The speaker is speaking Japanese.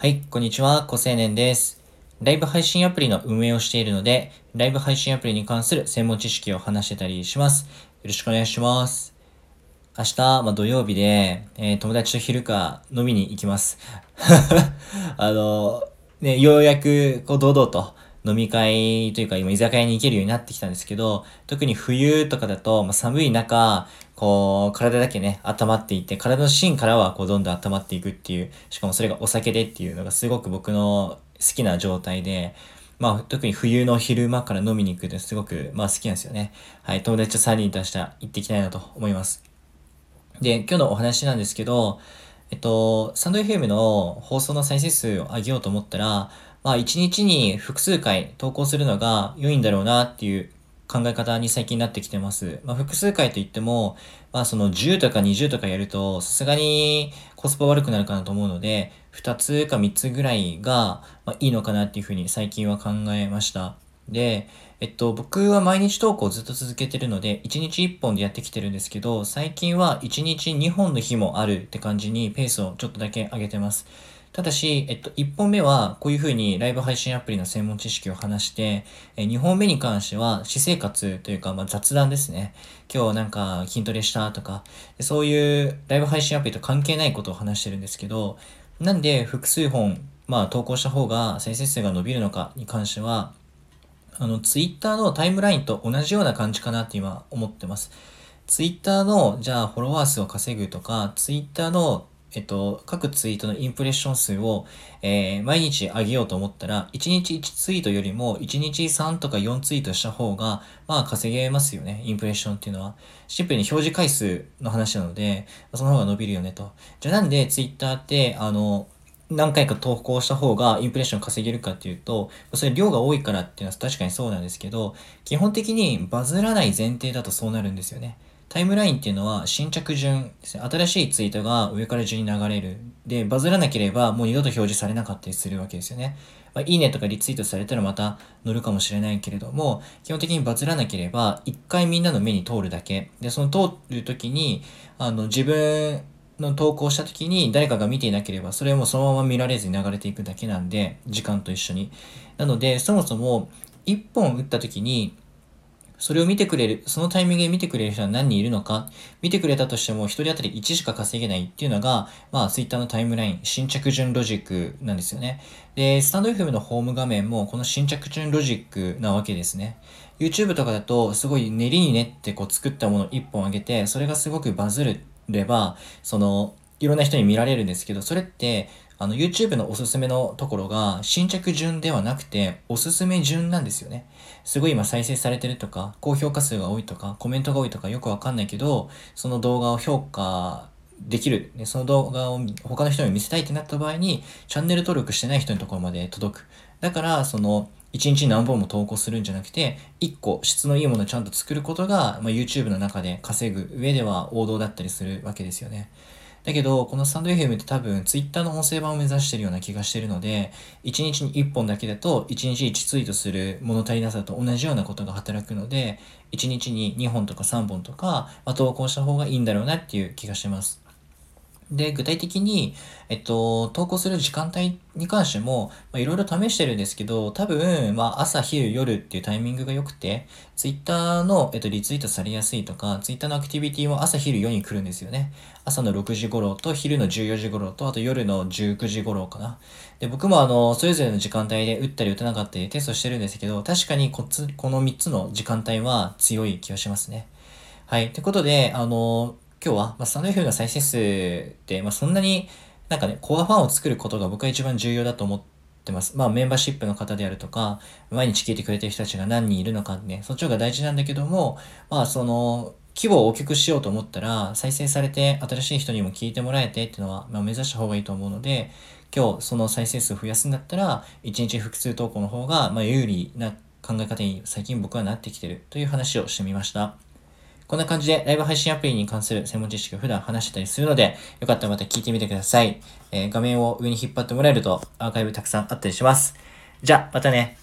はい、こんにちは、小青年です。ライブ配信アプリの運営をしているので、ライブ配信アプリに関する専門知識を話してたりします。よろしくお願いします。明日、まあ、土曜日で、えー、友達と昼か飲みに行きます。あの、ね、ようやく、こう、堂々と、飲み会というか今居酒屋に行けるようになってきたんですけど、特に冬とかだと、まあ、寒い中、こう、体だけね、温まっていて、体の芯からはこうどんどん温まっていくっていう、しかもそれがお酒でっていうのがすごく僕の好きな状態で、まあ、特に冬の昼間から飲みに行くってすごく、まあ好きなんですよね。はい、友達と3人としたら行っていきたいなと思います。で、今日のお話なんですけど、えっと、サンド FM の放送の再生数を上げようと思ったら、まあ一日に複数回投稿するのが良いんだろうなっていう考え方に最近なってきてます。まあ複数回といっても、まあその10とか20とかやるとさすがにコスパ悪くなるかなと思うので、2つか3つぐらいが、まあ、いいのかなっていうふうに最近は考えました。で、えっと、僕は毎日投稿ずっと続けてるので、1日1本でやってきてるんですけど、最近は1日2本の日もあるって感じにペースをちょっとだけ上げてます。ただし、えっと、1本目はこういう風にライブ配信アプリの専門知識を話して、え2本目に関しては私生活というか、まあ、雑談ですね。今日なんか筋トレしたとか、そういうライブ配信アプリと関係ないことを話してるんですけど、なんで複数本、まあ、投稿した方が再生数が伸びるのかに関しては、あの、ツイッターのタイムラインと同じような感じかなって今思ってます。ツイッターの、じゃあフォロワー数を稼ぐとか、ツイッターのえっと、各ツイートのインプレッション数を、えー、毎日上げようと思ったら、1日1ツイートよりも1日3とか4ツイートした方が、まあ稼げますよね、インプレッションっていうのは。シンプルに表示回数の話なので、その方が伸びるよねと。じゃあなんでツイッターって、あの、何回か投稿した方がインプレッション稼げるかっていうと、それ量が多いからっていうのは確かにそうなんですけど、基本的にバズらない前提だとそうなるんですよね。タイムラインっていうのは新着順ですね。新しいツイートが上から順に流れる。で、バズらなければもう二度と表示されなかったりするわけですよね。まあ、いいねとかリツイートされたらまた乗るかもしれないけれども、基本的にバズらなければ一回みんなの目に通るだけ。で、その通るときに、あの、自分の投稿した時に誰かが見ていなければ、それもそのまま見られずに流れていくだけなんで、時間と一緒に。なので、そもそも一本打った時に、それを見てくれる、そのタイミングで見てくれる人は何人いるのか、見てくれたとしても1人当たり1しか稼げないっていうのが、まあ Twitter のタイムライン、新着順ロジックなんですよね。で、スタンド FM のホーム画面もこの新着順ロジックなわけですね。YouTube とかだとすごい練りに練ってこう作ったものを1本あげて、それがすごくバズれば、その、いろんな人に見られるんですけど、それってあの、YouTube のおすすめのところが、新着順ではなくて、おすすめ順なんですよね。すごい今再生されてるとか、高評価数が多いとか、コメントが多いとかよくわかんないけど、その動画を評価できる。その動画を他の人に見せたいってなった場合に、チャンネル登録してない人のところまで届く。だから、その、1日何本も投稿するんじゃなくて、1個質のいいものをちゃんと作ることが、まあ、YouTube の中で稼ぐ上では王道だったりするわけですよね。だけど、このスタンド FM って多分 Twitter の音声版を目指してるような気がしてるので、1日に1本だけだと1日1ツイートする物足りなさと同じようなことが働くので、1日に2本とか3本とか、ま、投稿した方がいいんだろうなっていう気がしてます。で、具体的に、えっと、投稿する時間帯に関しても、いろいろ試してるんですけど、多分、まあ、朝、昼、夜っていうタイミングが良くて、ツイッターの、えっと、リツイートされやすいとか、ツイッターのアクティビティも朝、昼、夜に来るんですよね。朝の6時頃と、昼の14時頃と、あと夜の19時頃かな。で、僕もあの、それぞれの時間帯で打ったり打たなかったりテストしてるんですけど、確かにこつ、この3つの時間帯は強い気がしますね。はい。ってことで、あの、今日は、まあ、スタンド F の再生数って、まあ、そんなになんかね、コアファンを作ることが僕は一番重要だと思ってます。まあ、メンバーシップの方であるとか、毎日聞いてくれてる人たちが何人いるのかね、そっちの方が大事なんだけども、まあ、その、規模を大きくしようと思ったら、再生されて新しい人にも聞いてもらえてっていうのは、まあ、目指した方がいいと思うので、今日その再生数を増やすんだったら、1日複数投稿の方が、まあ、有利な考え方に最近僕はなってきてるという話をしてみました。こんな感じでライブ配信アプリに関する専門知識を普段話してたりするので、よかったらまた聞いてみてください。えー、画面を上に引っ張ってもらえるとアーカイブたくさんあったりします。じゃあ、またね。